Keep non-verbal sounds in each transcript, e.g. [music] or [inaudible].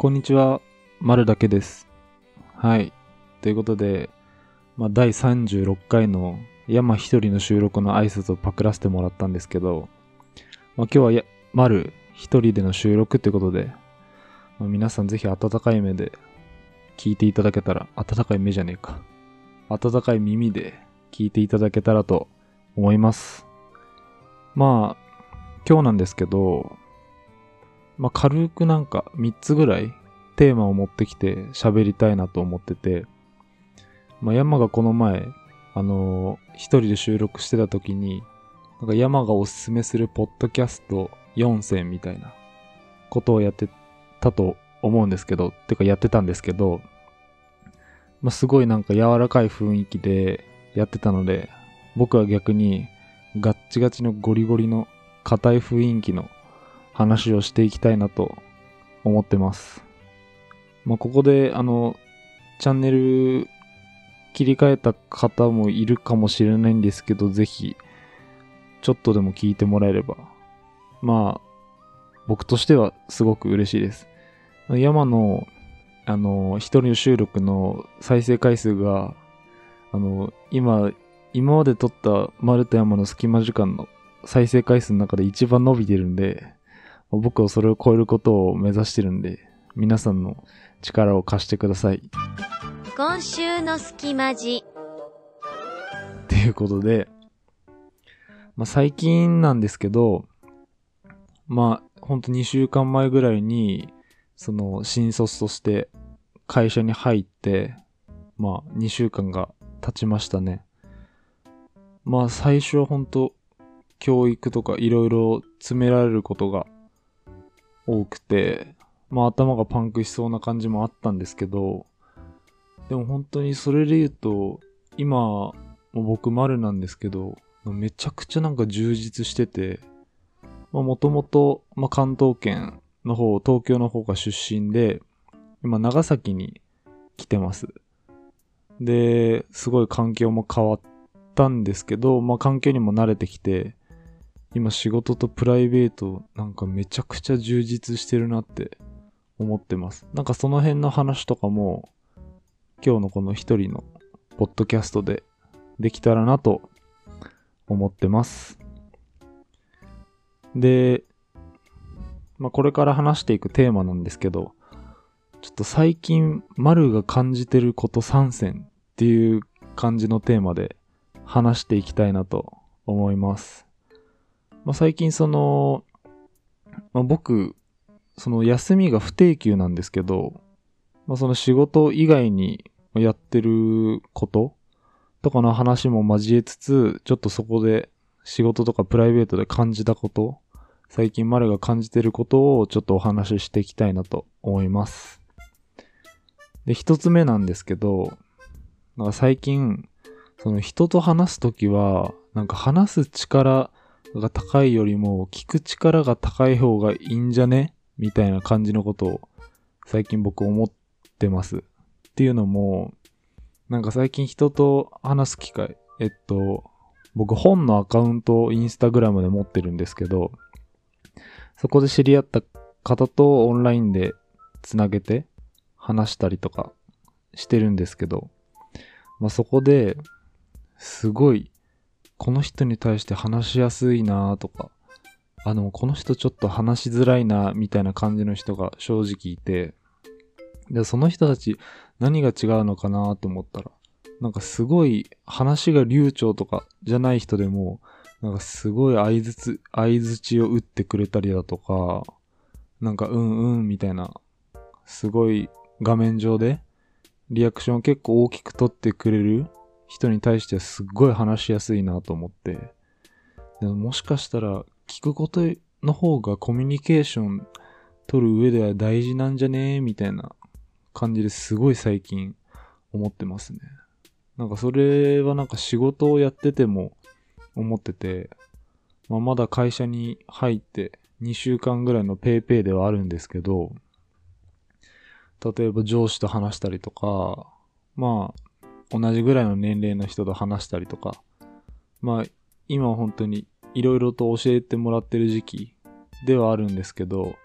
こんにちは、まるだけです。はい。ということで、まあ、第36回の山一人の収録の挨拶をパクらせてもらったんですけど、まあ、今日はや、まる一人での収録ということで、まあ、皆さんぜひ温かい目で聞いていただけたら、温かい目じゃねえか。温かい耳で聞いていただけたらと思います。まあ、今日なんですけど、まあ、軽くなんか3つぐらいテーマを持ってきて喋りたいなと思ってて、まあ、山がこの前、あのー一人で収録してた時に、なんか山がおすすめするポッドキャスト4選みたいなことをやってたと思うんですけど、てかやってたんですけど、まあ、すごいなんか柔らかい雰囲気でやってたので、僕は逆にガッチガチのゴリゴリの硬い雰囲気の話をしていきたいなと思ってます。まあ、ここで、あの、チャンネル切り替えた方もいるかもしれないんですけど、ぜひ、ちょっとでも聞いてもらえれば、まあ、僕としてはすごく嬉しいです。山の、あの、一人の収録の再生回数が、あの、今、今まで撮った丸と山の隙間時間の再生回数の中で一番伸びてるんで、僕はそれを超えることを目指してるんで、皆さんの力を貸してください。今週の隙間時っていうことで、まあ、最近なんですけど、まあ、ほんと2週間前ぐらいに、その、新卒として会社に入って、まあ、2週間が経ちましたね。まあ、最初はほんと、教育とかいろいろ詰められることが多くて、まあ頭がパンクしそうな感じもあったんですけど、でも本当にそれで言うと、今、も僕丸なんですけど、めちゃくちゃなんか充実してて、もともと、関東圏の方、東京の方が出身で、今長崎に来てます。で、すごい環境も変わったんですけど、まあ環境にも慣れてきて、今仕事とプライベートなんかめちゃくちゃ充実してるなって思ってます。なんかその辺の話とかも今日のこの一人のポッドキャストでできたらなと思ってます。で、まあこれから話していくテーマなんですけど、ちょっと最近丸が感じてること3選っていう感じのテーマで話していきたいなと思います。まあ、最近その、まあ、僕、その休みが不定休なんですけど、まあ、その仕事以外にやってることとかの話も交えつつ、ちょっとそこで仕事とかプライベートで感じたこと、最近マルが感じてることをちょっとお話ししていきたいなと思います。で、一つ目なんですけど、なんか最近、その人と話すときは、なんか話す力が高いよりも聞く力が高い方がいいんじゃね？みたいな感じのことを最近僕思ってます。っていうのも、なんか最近人と話す機会、えっと、僕本のアカウントをインスタグラムで持ってるんですけど、そこで知り合った方とオンラインでつなげて話したりとかしてるんですけど、まあそこで、すごいこの人に対して話しやすいなとか、あの、この人ちょっと話しづらいなみたいな感じの人が正直いて、で、その人たち何が違うのかなと思ったら、なんかすごい話が流暢とかじゃない人でも、なんかすごい相づつ、相づちを打ってくれたりだとか、なんかうんうんみたいな、すごい画面上でリアクションを結構大きく取ってくれる人に対してはすっごい話しやすいなと思って。でももしかしたら聞くことの方がコミュニケーション取る上では大事なんじゃねみたいな感じですごい最近思ってますね。なんかそれはなんか仕事をやってても思ってて、まあ、まだ会社に入って2週間ぐらいのペイペイではあるんですけど、例えば上司と話したりとか、まあ同じぐらいの年齢の人と話したりとか、まあ、今本当にいろいろと教えてもらってる時期ではあるんですけど、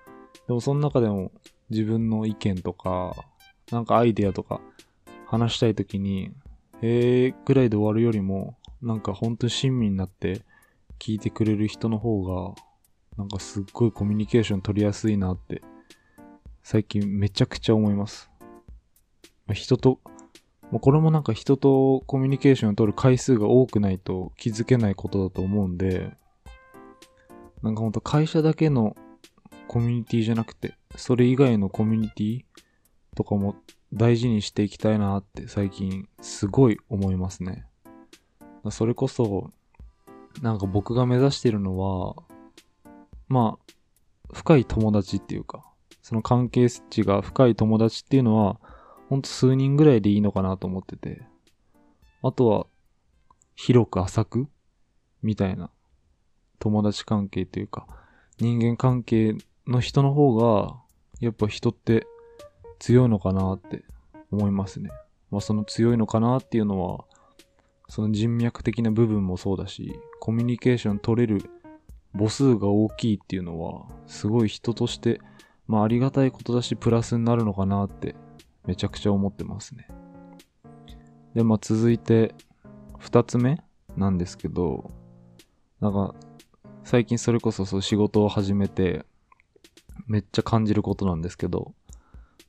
でもその中でも自分の意見とか、なんかアイデアとか話したいときに、えーぐらいで終わるよりも、なんか本当に親身になって聞いてくれる人の方が、なんかすっごいコミュニケーション取りやすいなって、最近めちゃくちゃ思います。人と、まあこれもなんか人とコミュニケーションを取る回数が多くないと気づけないことだと思うんで、なんかほんと会社だけのコミュニティじゃなくて、それ以外のコミュニティとかも大事にしていきたいなって最近すごい思いますね。それこそ、なんか僕が目指してるのは、まあ、深い友達っていうか、その関係値が深い友達っていうのは、ほんと数人ぐらいでいいのかなと思ってて、あとは、広く浅くみたいな友達関係というか、人間関係の人の方が、やっぱ人って強いのかなって思いますね。まあその強いのかなっていうのは、その人脈的な部分もそうだし、コミュニケーション取れる母数が大きいっていうのは、すごい人として、まあありがたいことだし、プラスになるのかなって、めちゃくちゃ思ってますね。で、まあ続いて、二つ目なんですけど、なんか、最近それこそそう仕事を始めて、めっちゃ感じることなんですけど、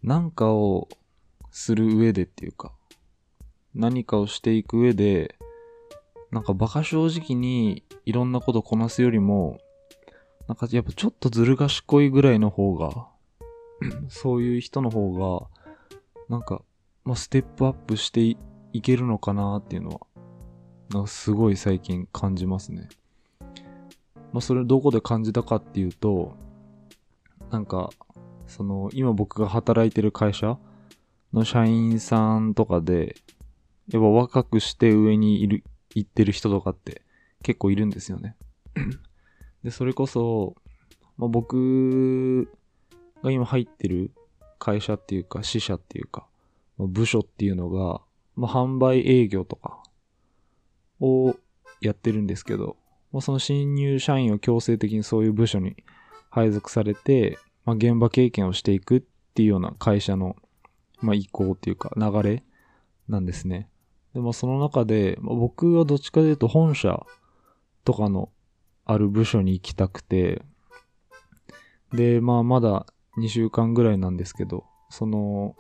なんかをする上でっていうか、何かをしていく上で、なんか馬鹿正直にいろんなことこなすよりも、なんかやっぱちょっとずる賢いぐらいの方が、[clears throat] そういう人の方が、なんか、まあ、ステップアップしていけるのかなっていうのは、なんかすごい最近感じますね。まあ、それどこで感じたかっていうと、なんか、その、今僕が働いてる会社の社員さんとかで、やっぱ若くして上にいる、行ってる人とかって結構いるんですよね。で、それこそ、まあ、僕が今入ってる会社っていうか、支社っていうか、部署っていうのが、まあ、販売営業とかをやってるんですけど、まあ、その新入社員を強制的にそういう部署に配属されて、まあ、現場経験をしていくっていうような会社の、まあ、意向っていうか流れなんですね。でもその中で、まあ、僕はどっちかというと本社とかのある部署に行きたくて、で、まあまだ2週間ぐらいなんですけど、その、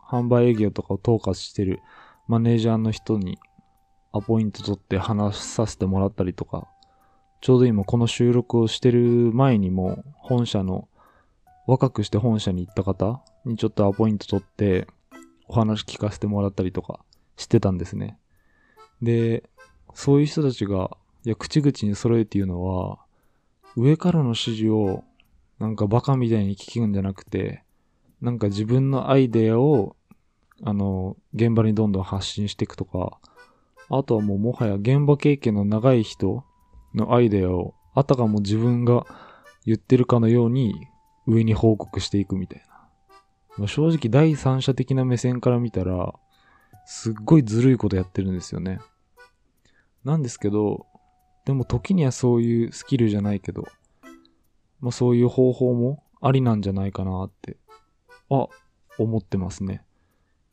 販売営業とかを統括してるマネージャーの人にアポイント取って話させてもらったりとか、ちょうど今この収録をしてる前にも本社の若くして本社に行った方にちょっとアポイント取ってお話聞かせてもらったりとかしてたんですね。で、そういう人たちが、いや、口々に揃えて言うのは、上からの指示をなんかバカみたいに聞くんじゃなくて、なんか自分のアイデアを、あの、現場にどんどん発信していくとか、あとはもうもはや現場経験の長い人のアイデアを、あたかも自分が言ってるかのように上に報告していくみたいな。まあ正直第三者的な目線から見たら、すっごいずるいことやってるんですよね。なんですけど、でも時にはそういうスキルじゃないけど、まあそういう方法もありなんじゃないかなって、あ、思ってますね。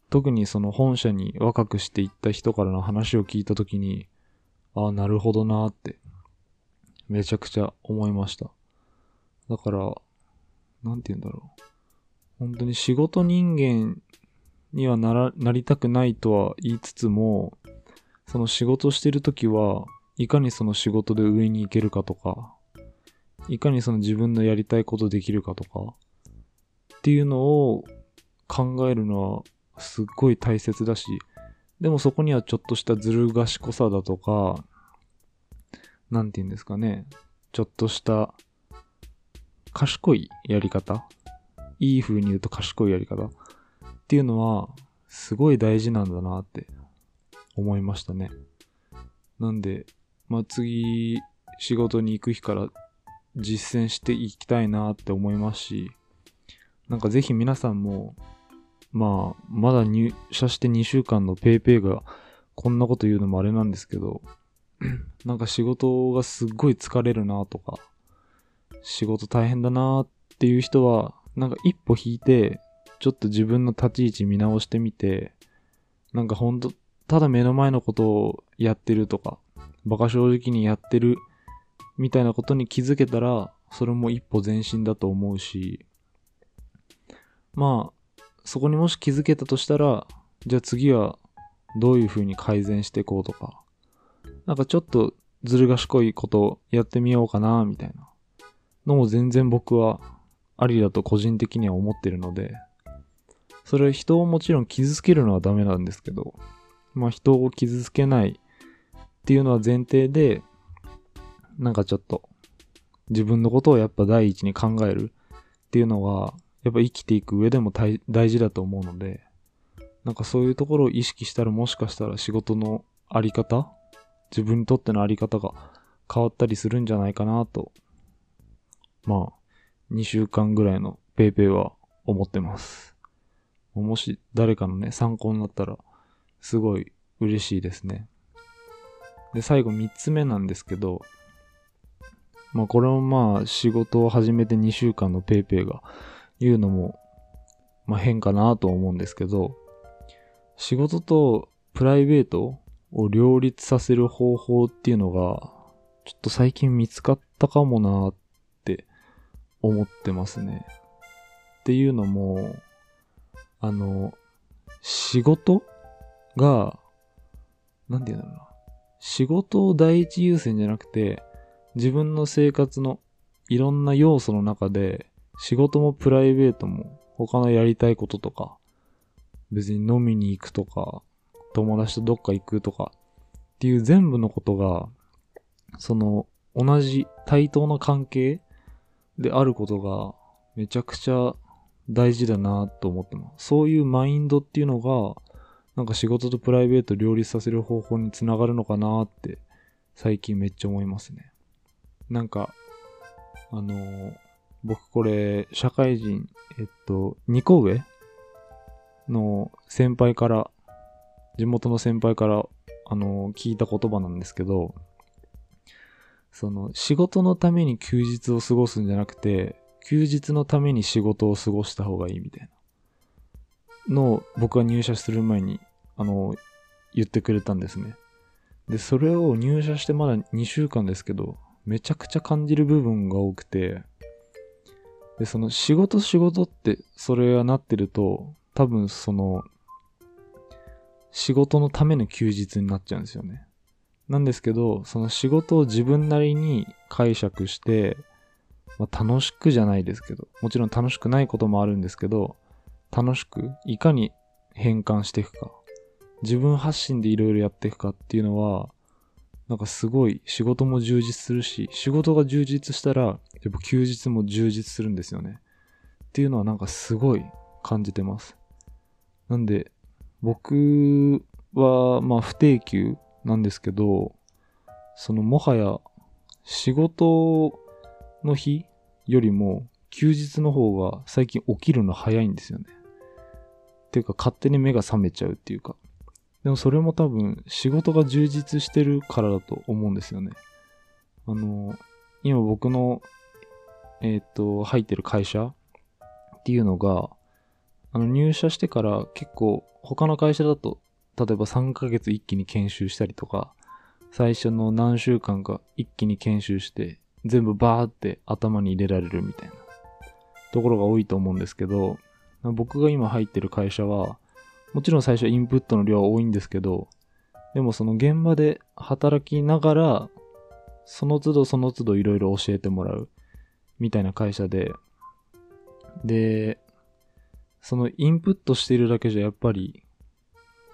特にその本社に若くして行った人からの話を聞いた時に、ああなるほどなって、めちゃくちゃ思いました。だから、なんて言うんだろう。本当に仕事人間にはなら、なりたくないとは言いつつも、その仕事してる時は、いかにその仕事で上に行けるかとか、いかにその自分のやりたいことできるかとか、っていうのを考えるのはすっごい大切だし、でもそこにはちょっとしたずる賢さだとか、なんて言うんですかね、ちょっとした賢いやり方いい風に言うと賢いやり方っていうのはすごい大事なんだなって思いましたね。なんで、まあ、次仕事に行く日から実践していきたいなって思いますし、なんかぜひ皆さんも、まあ、まだ入社して2週間の PayPay がこんなこと言うのもあれなんですけど、[clears throat] なんか仕事がすっごい疲れるなとか、仕事大変だなっていう人は、なんか一歩引いて、ちょっと自分の立ち位置見直してみて、なんかほんと、ただ目の前のことをやってるとか、馬鹿正直にやってるみたいなことに気づけたら、それも一歩前進だと思うし、まあ、そこにもし気づけたとしたら、じゃあ次はどういう風に改善していこうとか、なんかちょっとずる賢いことやってみようかな、みたいなのも全然僕はありだと個人的には思ってるので、それは人をもちろん傷つけるのはダメなんですけど、まあ人を傷つけないっていうのは前提で、なんかちょっと自分のことをやっぱ第一に考えるっていうのは、やっぱ生きていく上でも大事だと思うので、なんかそういうところを意識したらもしかしたら仕事のあり方自分にとってのあり方が変わったりするんじゃないかなと、まあ、2週間ぐらいのペーペーは思ってます。もし誰かのね、参考になったら、すごい嬉しいですね。で、最後3つ目なんですけど、まあこれもまあ仕事を始めて2週間のペーペーが言うのも、まあ変かなと思うんですけど、仕事とプライベートを両立させる方法っていうのが、ちょっと最近見つかったかもなって思ってますね。っていうのも、あの、仕事が、なんて言うんだろうな。仕事を第一優先じゃなくて、自分の生活のいろんな要素の中で、仕事もプライベートも他のやりたいこととか、別に飲みに行くとか、友達とどっか行くとかっていう全部のことが、その同じ対等な関係であることがめちゃくちゃ大事だなと思ってます。そういうマインドっていうのが、なんか仕事とプライベート両立させる方法につながるのかなって最近めっちゃ思いますね。なんか、あのー、僕これ、社会人、えっと、2個上の先輩から、地元の先輩から、あのー、聞いた言葉なんですけど、その、仕事のために休日を過ごすんじゃなくて、休日のために仕事を過ごした方がいいみたいなのを僕は入社する前に、あの、言ってくれたんですね。で、それを入社してまだ2週間ですけど、めちゃくちゃ感じる部分が多くて、で、その仕事仕事ってそれはなってると、多分その、仕事のための休日になっちゃうんですよね。なんですけど、その仕事を自分なりに解釈して、まあ、楽しくじゃないですけど、もちろん楽しくないこともあるんですけど、楽しく、いかに変換していくか、自分発信でいろいろやっていくかっていうのは、なんかすごい仕事も充実するし、仕事が充実したら、やっぱ休日も充実するんですよね。っていうのはなんかすごい感じてます。なんで、僕はまあ不定休なんですけど、そのもはや仕事の日よりも休日の方が最近起きるの早いんですよね。っていうか勝手に目が覚めちゃうっていうか。でもそれも多分仕事が充実してるからだと思うんですよね。あの、今僕の、えっ、ー、と、入ってる会社っていうのが、あの入社してから結構他の会社だと、例えば3ヶ月一気に研修したりとか、最初の何週間か一気に研修して、全部バーって頭に入れられるみたいなところが多いと思うんですけど、僕が今入ってる会社は、もちろん最初インプットの量は多いんですけど、でもその現場で働きながら、その都度その都度いろいろ教えてもらうみたいな会社で、で、そのインプットしているだけじゃやっぱり、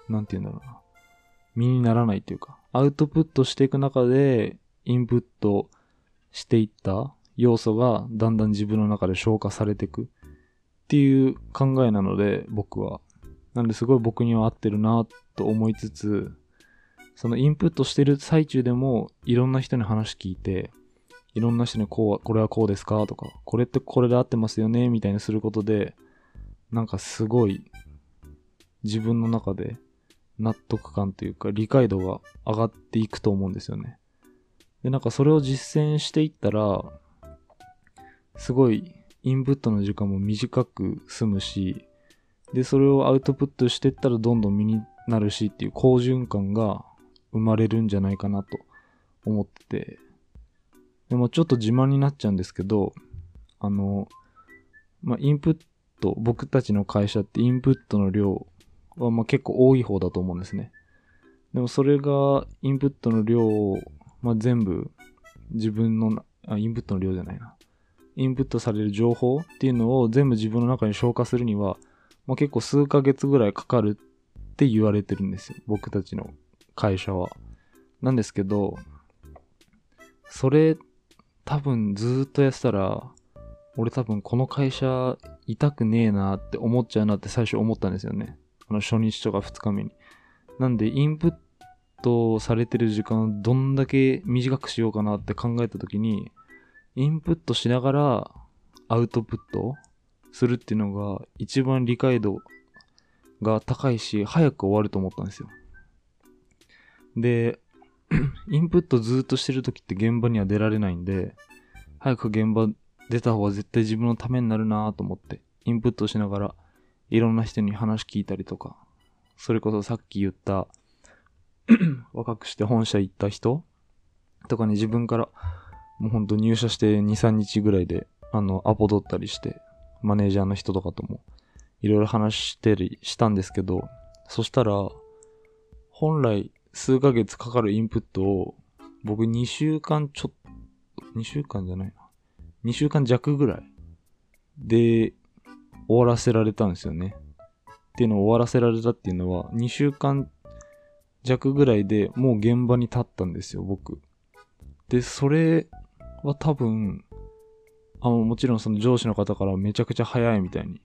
なんて言うんだろうな。身にならないというか、アウトプットしていく中で、インプットしていった要素がだんだん自分の中で消化されていくっていう考えなので、僕は。なんですごい僕には合ってるなと思いつつ、そのインプットしてる最中でもいろんな人に話聞いて、いろんな人にこうは、これはこうですかとか、これってこれで合ってますよねみたいにすることで、なんかすごい自分の中で納得感というか理解度が上がっていくと思うんですよね。で、なんかそれを実践していったら、すごいインプットの時間も短く済むし、で、それをアウトプットしてったらどんどん身になるしっていう好循環が生まれるんじゃないかなと思ってて、でもちょっと自慢になっちゃうんですけど、あの、まあ、インプット、僕たちの会社ってインプットの量はま結構多い方だと思うんですね。でもそれがインプットの量を、まあ、全部自分のあ、インプットの量じゃないな。インプットされる情報っていうのを全部自分の中に消化するには、まあ、結構数ヶ月ぐらいかかるって言われてるんですよ。僕たちの会社は。なんですけど、それ多分ずっとやってたら、俺多分この会社痛くねえなって思っちゃうなって最初思ったんですよね。あの初日とか2日目に。なんでインプットされてる時間をどんだけ短くしようかなって考えた時に、インプットしながらアウトプットするっていうのが一番理解度が高いし、早く終わると思ったんですよ。で、[clears throat] インプットずっとしてる時って現場には出られないんで、早く現場出た方が絶対自分のためになるなと思って、インプットしながらいろんな人に話聞いたりとか、それこそさっき言った [clears throat] 若くして本社行った人とかに自分からもうほんと入社して2、3日ぐらいで、あの、アポ取ったりして、マネージャーの人とかとも、いろいろ話してりしたんですけど、そしたら、本来数ヶ月かかるインプットを、僕2週間ちょっと、2週間じゃないな。2週間弱ぐらいで終わらせられたんですよね。っていうのを終わらせられたっていうのは、2週間弱ぐらいでもう現場に立ったんですよ、僕。で、それは多分、あの、もちろんその上司の方からめちゃくちゃ早いみたいに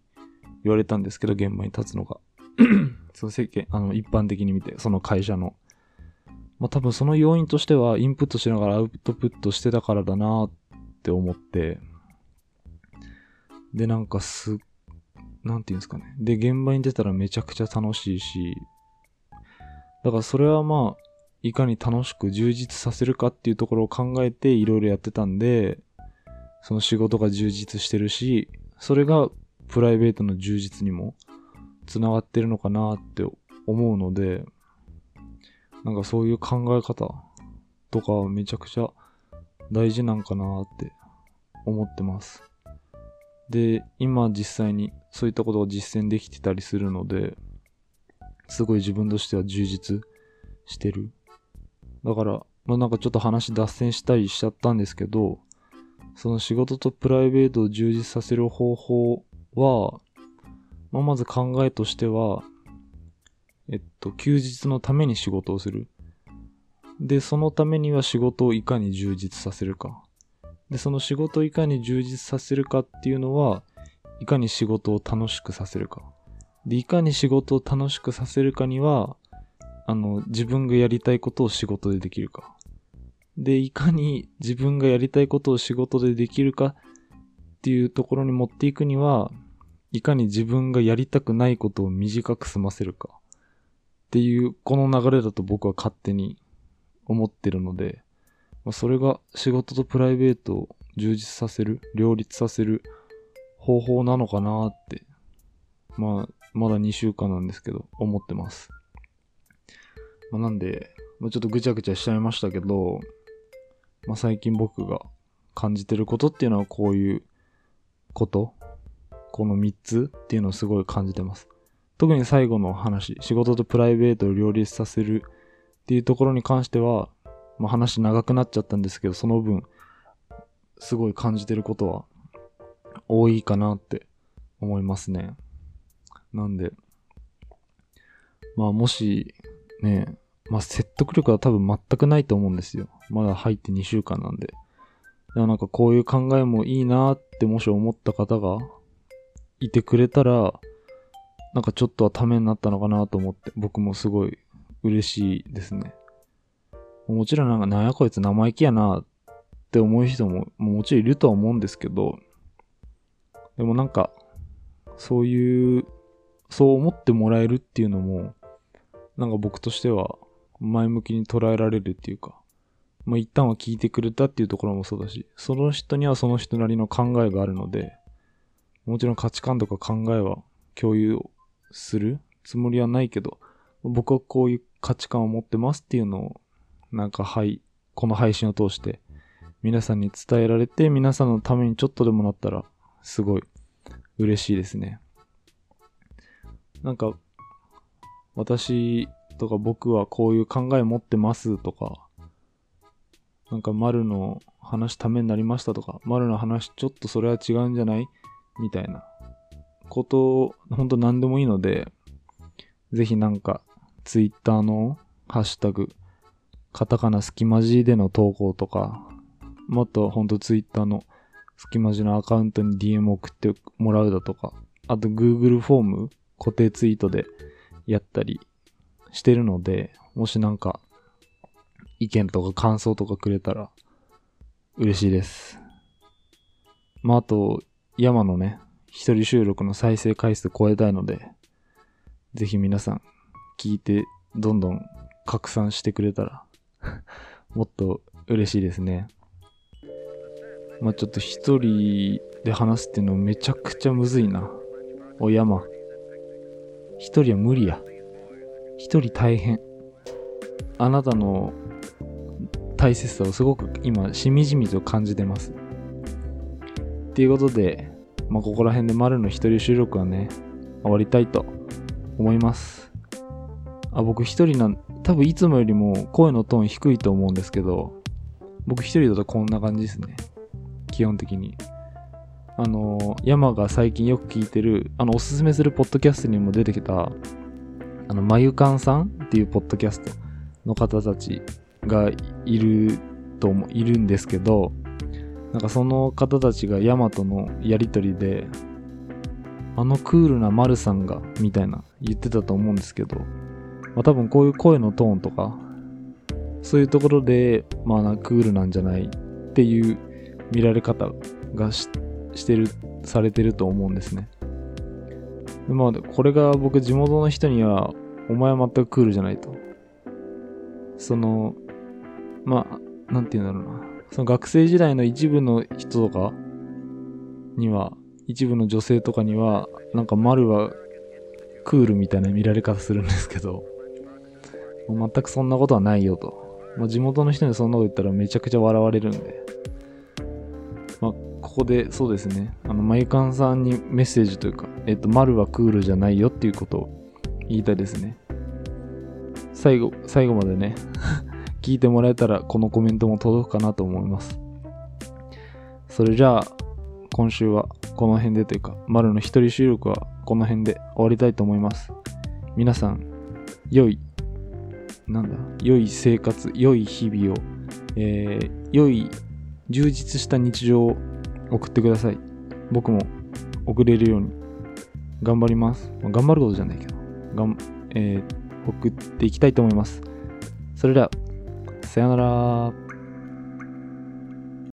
言われたんですけど、現場に立つのが。[clears throat] その世間、あの、一般的に見て、その会社の。まあ、多分その要因としては、インプットしながらアウトプットしてたからだなって思って、で、なんかす、なんていうんですかね。で、現場に出たらめちゃくちゃ楽しいし、だからそれはまあ、いかに楽しく充実させるかっていうところを考えていろいろやってたんで、その仕事が充実してるし、それがプライベートの充実にも繋がってるのかなって思うので、なんかそういう考え方とかめちゃくちゃ大事なんかなって思ってます。で、今実際にそういったことを実践できてたりするので、すごい自分としては充実してるだから、まあなんかちょっと話脱線したりしちゃったんですけど、その仕事とプライベートを充実させる方法は、まあ、まず考えとしては、えっと、休日のために仕事をする。で、そのためには仕事をいかに充実させるか。で、その仕事をいかに充実させるかっていうのは、いかに仕事を楽しくさせるか。で、いかに仕事を楽しくさせるかには、あの、自分がやりたいことを仕事でできるか。で、いかに自分がやりたいことを仕事でできるかっていうところに持っていくには、いかに自分がやりたくないことを短く済ませるかっていう、この流れだと僕は勝手に思ってるので、まあ、それが仕事とプライベートを充実させる、両立させる方法なのかなって、まあ、まだ2週間なんですけど、思ってます。まあ、なんで、まあ、ちょっとぐちゃぐちゃしちゃいましたけど、まあ、最近僕が感じてることっていうのはこういうこと？この3つっていうのをすごい感じてます。特に最後の話、仕事とプライベートを両立させるっていうところに関しては、まあ、話長くなっちゃったんですけど、その分、すごい感じてることは多いかなって思いますね。なんで、まあもしね、まあ、説得力は多分全くないと思うんですよ。まだ入って2週間なんで。でもなんかこういう考えもいいなってもし思った方がいてくれたら、なんかちょっとはためになったのかなと思って、僕もすごい嬉しいですね。もちろんなんか、なんやこいつ生意気やなって思う人ももちろんいるとは思うんですけど、でもなんか、そういう、そう思ってもらえるっていうのも、なんか僕としては前向きに捉えられるっていうか、まあ一旦は聞いてくれたっていうところもそうだし、その人にはその人なりの考えがあるので、もちろん価値観とか考えは共有するつもりはないけど、僕はこういう価値観を持ってますっていうのを、なんかはい、この配信を通して皆さんに伝えられて、皆さんのためにちょっとでもなったら、すごい嬉しいですね。なんか、私とか僕はこういう考え持ってますとか、なんか丸の話ためになりましたとか、丸の話ちょっとそれは違うんじゃないみたいなことを、ほんと何でもいいので、ぜひなんか、ツイッターのハッシュタグ、カタカナスキマジでの投稿とか、もっとほんとツイッターのスキマジのアカウントに DM 送ってもらうだとか、あと Google フォーム固定ツイートでやったりしてるので、もしなんか意見とか感想とかくれたら嬉しいです。まああと、山のね、一人収録の再生回数超えたいので、ぜひ皆さん聞いてどんどん拡散してくれたら [laughs] もっと嬉しいですね。まあちょっと一人で話すっていうのめちゃくちゃむずいな。お山。一人は無理や。一人大変。あなたの大切さをすごく今しみじみと感じてます。っていうことで、まあここら辺で丸の一人収録はね、終わりたいと思います。あ、僕一人なん、多分いつもよりも声のトーン低いと思うんですけど、僕一人だとこんな感じですね。基本的に。あの、山が最近よく聞いてる、あの、おすすめするポッドキャストにも出てきた、あの、まゆかんさんっていうポッドキャストの方たちがいると思う、いるんですけど、なんかその方たちがヤマトのやりとりで、あのクールなマルさんが、みたいな言ってたと思うんですけど、まあ多分こういう声のトーンとか、そういうところで、まあなクールなんじゃないっていう見られ方がししてる、されてると思うんですね。でまあ、これが僕地元の人には、お前は全くクールじゃないと。その、まあ、なんて言うんだろうな。その学生時代の一部の人とかには、一部の女性とかには、なんか丸はクールみたいな見られ方するんですけど、もう全くそんなことはないよと。まあ、地元の人にそんなこと言ったらめちゃくちゃ笑われるんで。まあ、ここでそうですね、あの、まゆかんさんにメッセージというか、えっと、丸はクールじゃないよっていうことを言いたいですね。最後、最後までね、[laughs] 聞いてもらえたらこのコメントも届くかなと思います。それじゃあ、今週はこの辺でというか、丸の一人収録はこの辺で終わりたいと思います。皆さん、良い、なんだ、良い生活、良い日々を、えー、良い充実した日常を送ってください。僕も送れるように頑張ります。まあ頑張ることじゃないけど、がんえー送っていきたいと思います。それでは、さよなら。